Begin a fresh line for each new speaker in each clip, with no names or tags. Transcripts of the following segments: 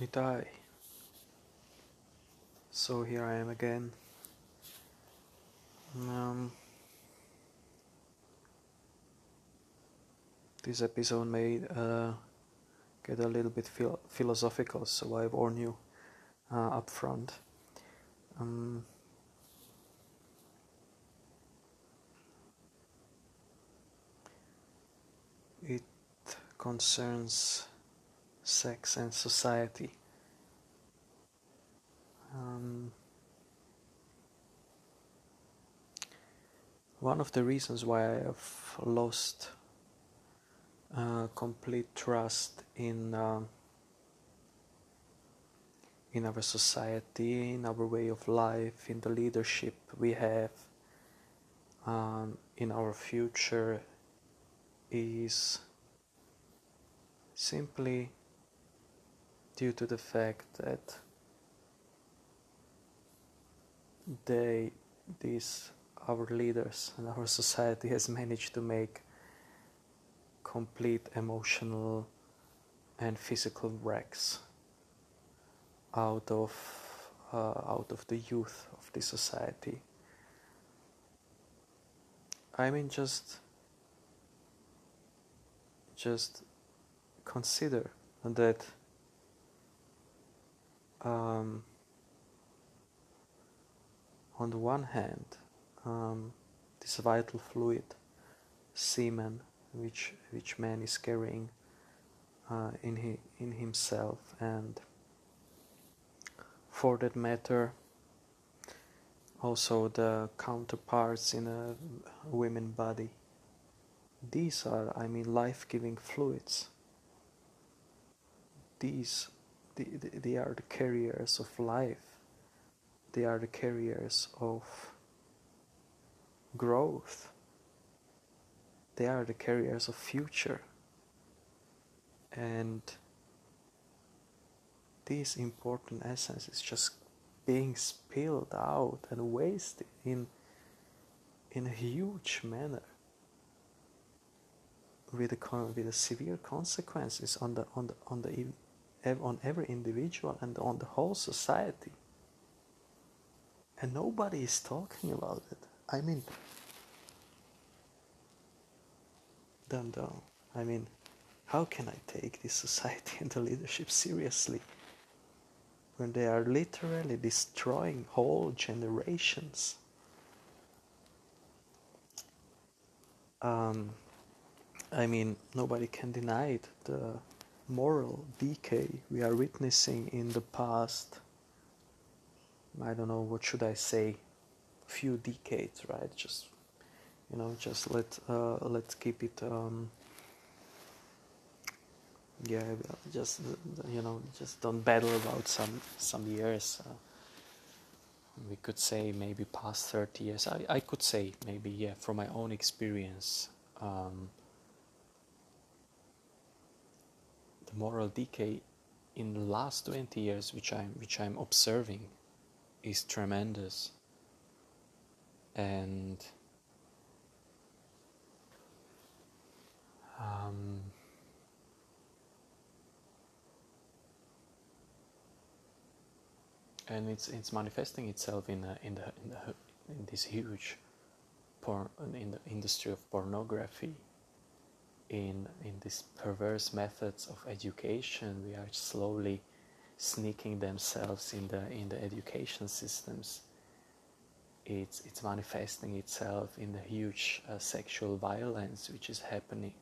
Nitai. So here I am again. Um, this episode may uh, get a little bit phil- philosophical, so I warn you uh, up front. Um, it concerns sex and society. Um, one of the reasons why I have lost uh, complete trust in uh, in our society, in our way of life, in the leadership we have, um, in our future, is simply due to the fact that they, these, our leaders and our society has managed to make complete emotional and physical wrecks out of uh, out of the youth of the society. I mean, just just consider that um, on the one hand, um, this vital fluid, semen, which which man is carrying uh, in he, in himself, and for that matter, also the counterparts in a women body. These are, I mean, life-giving fluids. These, they, they are the carriers of life. They are the carriers of growth. They are the carriers of future. And this important essence is just being spilled out and wasted in in a huge manner with a with a severe consequences on the on the on the on every individual and on the whole society. And nobody is talking about it. I mean don't know i mean how can i take this society and the leadership seriously when they are literally destroying whole generations. Um, I mean, nobody can deny it, the moral decay we are witnessing in the past. I don't know what should I say, few decades, right? Just you know, just let uh, let's keep it um, yeah just you know just don't battle about some some years uh, we could say maybe past 30 years I, I could say maybe yeah from my own experience um, the moral decay in the last 20 years which i'm which i'm observing is tremendous. And um, and it's it's manifesting itself in a, in the in the in this huge porn in the industry of pornography in in these perverse methods of education we are slowly sneaking themselves in the in the education systems it's it's manifesting itself in the huge uh, sexual violence which is happening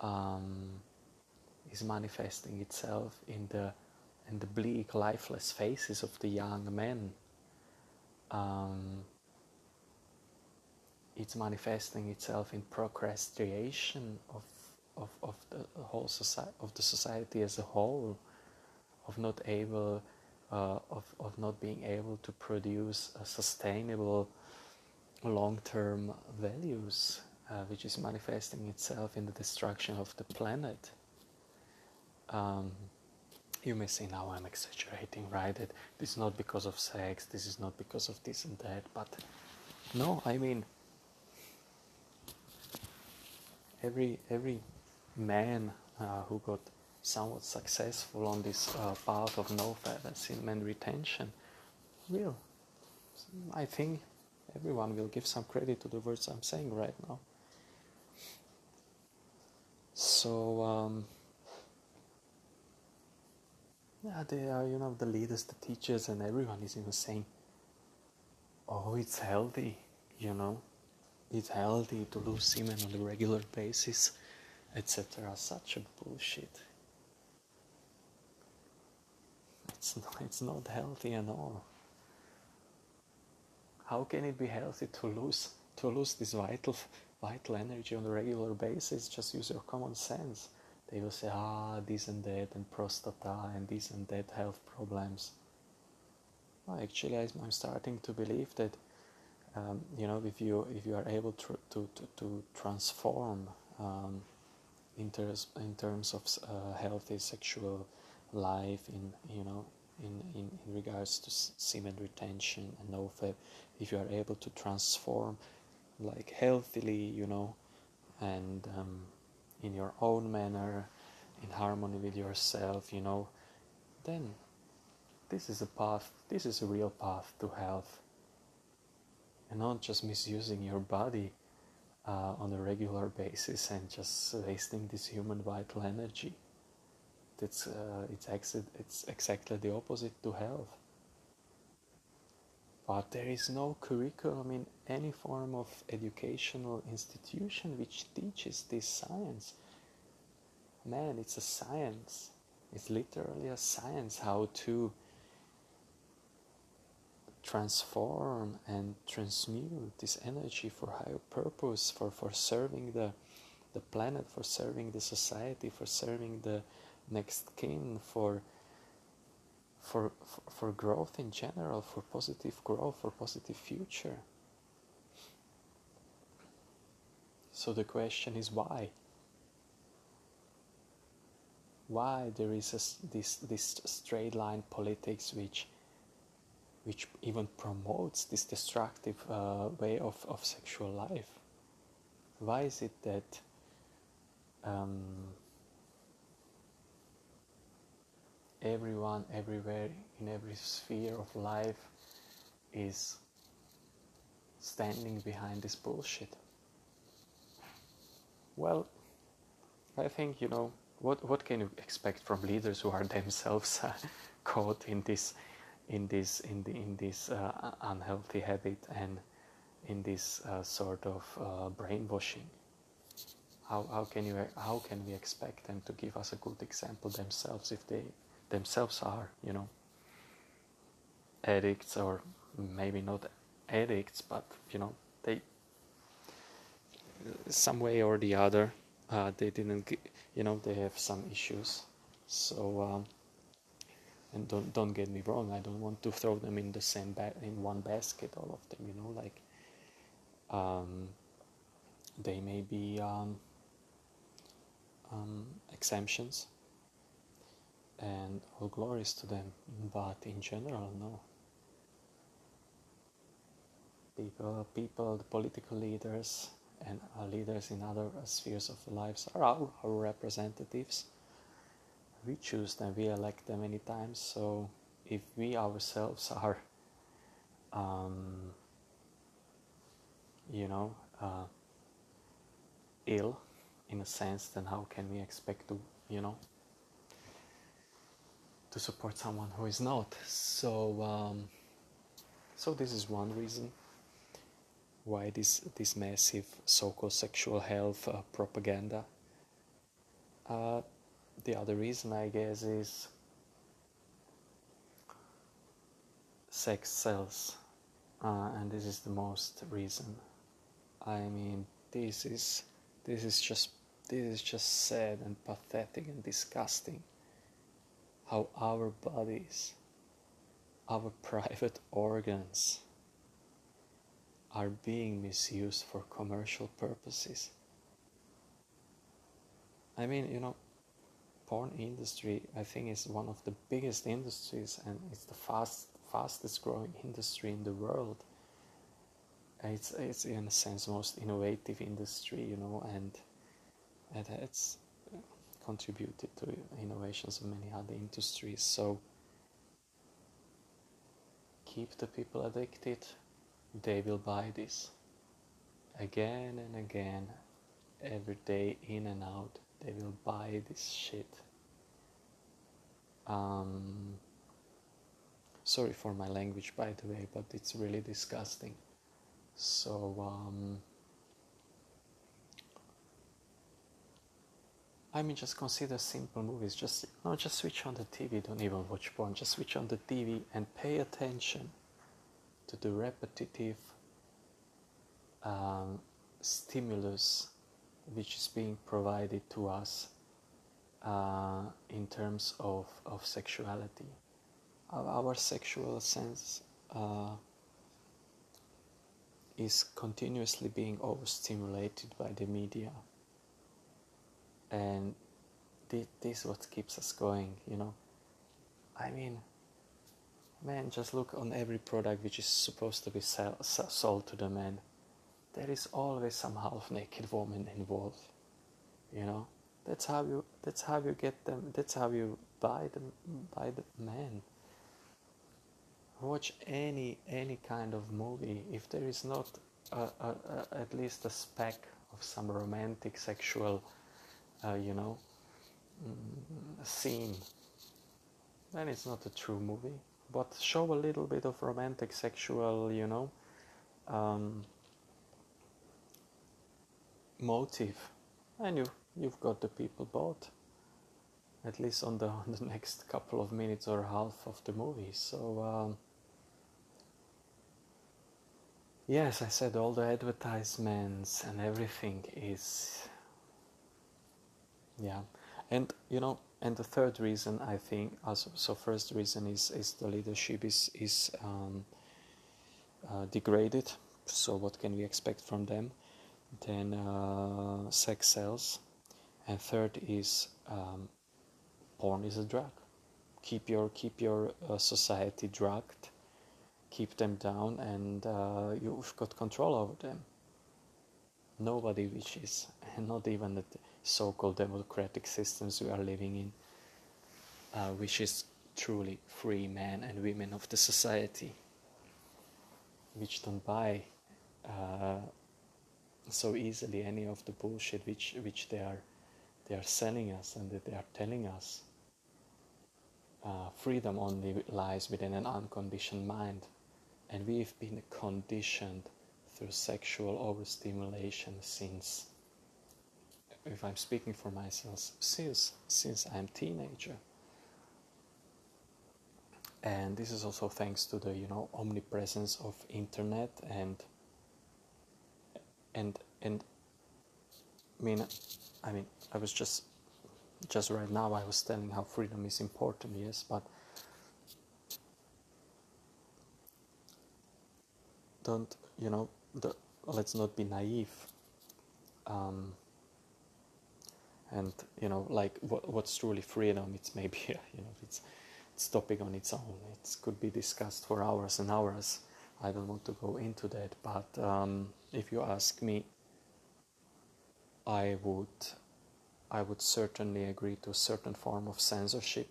um, is manifesting itself in the and the bleak, lifeless faces of the young men. Um, it's manifesting itself in procrastination of, of, of the whole society, of the society as a whole, of not able, uh, of, of not being able to produce sustainable long-term values, uh, which is manifesting itself in the destruction of the planet. Um, you may say now I'm exaggerating, right? That this is not because of sex, this is not because of this and that, but no, I mean every every man uh, who got somewhat successful on this uh, path of NoFap semen retention will. I think everyone will give some credit to the words I'm saying right now. So, um, yeah, they are, you know, the leaders, the teachers, and everyone is even saying, oh, it's healthy, you know, it's healthy to lose semen on a regular basis, etc. Such a bullshit. It's not, it's not healthy at all. How can it be healthy to lose to lose this vital vital energy on a regular basis? Just use your common sense. They will say, ah, this and that, and prostata, and this and that health problems. Well, actually, I'm starting to believe that um, you know if you if you are able to to, to, transform um, in, terms, in terms of uh, healthy sexual life in you know in, in, in regards to semen retention and NoFap, if you are able to transform like healthily, you know, and um, in your own manner, in harmony with yourself, you know, then this is a path, this is a real path to health. And not just misusing your body uh, on a regular basis and just wasting this human vital energy. It's, uh, it's, it's exactly the opposite to health. But there is no curriculum in any form of educational institution which teaches this science. Man, it's a science. It's literally a science how to transform and transmute this energy for higher purpose, for, for serving the, the planet, for serving the society, for serving the, next kin for for for growth in general for positive growth for positive future. So the question is why? Why there is a, this this straight line politics which which even promotes this destructive uh, way of, of sexual life why is it that um, everyone, everywhere, in every sphere of life is standing behind this bullshit. Well, I think you know what. What can you expect from leaders who are themselves uh, caught in this, in this, in the in this uh, unhealthy habit and in this uh, sort of uh, brainwashing? How, how can you how can we expect them to give us a good example themselves if they themselves are, you know, addicts or maybe not addicts, but you know, they some way or the other uh, they didn't, you know, they have some issues. So, um, and don't don't get me wrong, I don't want to throw them in the same ba- in one basket, all of them, you know, like um, they may be um, um exemptions and all glories to them, but in general, no. People, people, the political leaders, and leaders in other spheres of lives are our, our representatives. We choose them, we elect them many times. So if we ourselves are, um, you know, uh, ill in a sense, then how can we expect to, you know, to support someone who is not. So, um, so this is one reason why this this massive so-called sexual health uh, propaganda. Uh, the other reason, I guess, is sex sells, uh, and this is the most reason. I mean, this is this is just this is just sad and pathetic and disgusting how our bodies, our private organs, are being misused for commercial purposes. I mean, you know, porn industry I think is one of the biggest industries and it's the fast fastest growing industry in the world. It's it's in a sense most innovative industry, you know, and and it's contributed to innovations of many other industries. So keep the people addicted, they will buy this again and again, every day in and out. They will buy this shit. Um, sorry for my language, by the way, but it's really disgusting. So, um, I mean, just consider simple movies. Just no, just switch on the TV. Don't even watch porn. Just switch on the TV and pay attention to the repetitive um, stimulus which is being provided to us uh, in terms of, of sexuality. Our, sexual sense uh, is continuously being overstimulated by the media. And this, this is what keeps us going, you know. I mean, man, just look on every product which is supposed to be sell, sold to the man. There is always some half-naked woman involved, you know. That's how you. That's how you get them. That's how you buy them. Buy the man. Watch any any kind of movie. If there is not a, a, a, at least a speck of some romantic sexual, uh, you know, mm, scene, then it's not a true movie. But show a little bit of romantic sexual, you know, um, motive, and you you've got the people bought at least on the on the next couple of minutes or half of the movie. So um, yes i said all the advertisements and everything is yeah. And you know and the third reason i think also so first reason is is the leadership is is um, uh, degraded. So what can we expect from them then uh, sex sells. And third is um, porn is a drug. Keep your keep your uh, society drugged. Keep them down and uh, you've got control over them. Nobody wishes and not even the so-called democratic systems we are living in uh, wishes truly free men and women of the society which don't buy uh, so easily any of the bullshit which which they are they are selling us and that they are telling us. Uh, freedom only lies within an unconditioned mind. And we've been conditioned through sexual overstimulation since if i'm speaking for myself since since i'm teenager. And this is also thanks to the you know omnipresence of internet and and and I mean I mean I was just just right now I was telling how freedom is important yes but don't you know the, let's not be naive um, and you know like what, what's truly freedom? It's maybe you know it's it's topic on its own. It could be discussed for hours and hours I don't want to go into that, but um, if you ask me, I would, I would certainly agree to a certain form of censorship.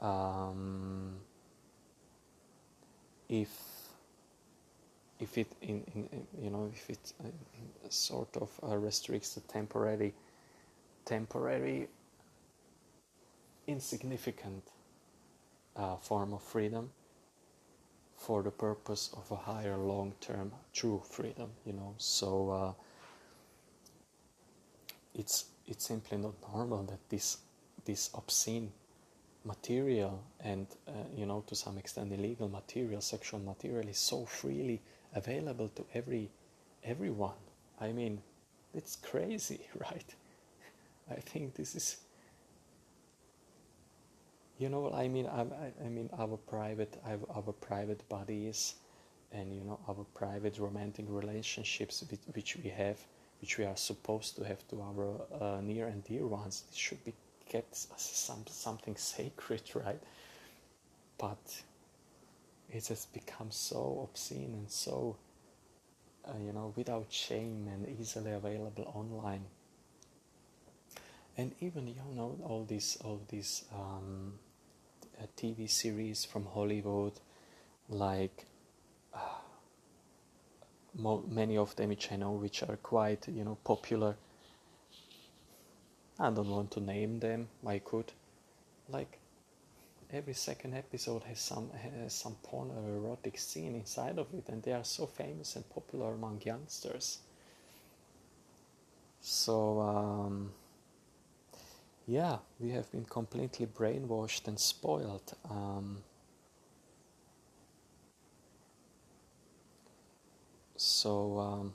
Um, if if it in, in, you know if it uh, sort of uh, restricts the temporary temporary insignificant uh, form of freedom for the purpose of a higher long term true freedom you know? So uh, it's it's simply not normal that this this obscene material and uh, you know to some extent illegal material sexual material is so freely available to every everyone. I mean it's crazy right? I think this is you know what i mean I, I mean our private our private bodies and you know our private romantic relationships which we have which we are supposed to have to our uh, near and dear ones it should be kept as some something sacred right? But it has become so obscene and so uh, you know without shame and easily available online. And even you know all these all these um, uh, TV series from Hollywood, like uh, mo- many of them which I know which are quite you know popular. I don't want to name them. I could, like, every second episode has some has some porn or erotic scene inside of it, and they are so famous and popular among youngsters. So. Um, yeah, we have been completely brainwashed and spoiled. Um, so um,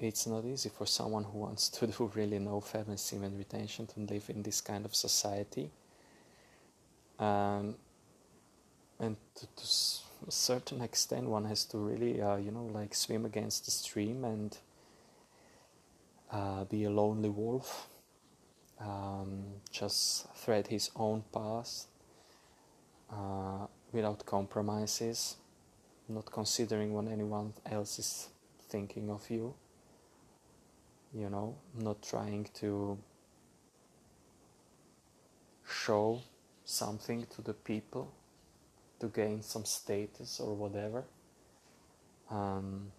it's not easy for someone who wants to do really NoFap semen and retention to live in this kind of society. Um, and to, to a certain extent, one has to really, uh, you know, like swim against the stream and uh, be a lonely wolf, um, just thread his own path uh, without compromises, not considering what anyone else is thinking of you, you know, not trying to show something to the people to gain some status or whatever. Um,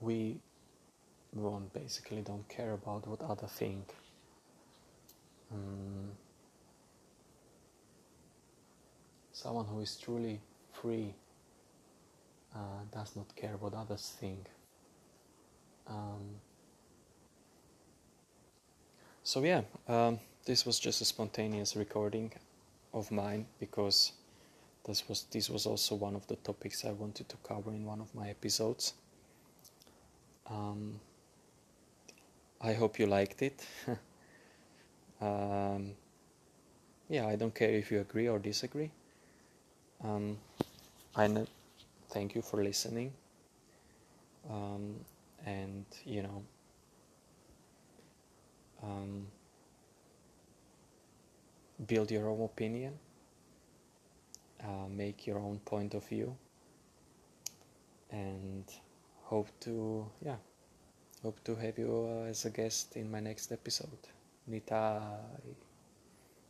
we one basically don't care about what other think. Um, someone who is truly free uh, does not care what others think. Um, so yeah, um, this was just a spontaneous recording of mine because this was this was also one of the topics I wanted to cover in one of my episodes. Um, I hope you liked it. um, yeah, I don't care if you agree or disagree. Um, I thank you for listening. Um, and you know, um, build your own opinion, uh, make your own point of view, and hope to, yeah Hope to have you as a guest in my next episode. Nitai.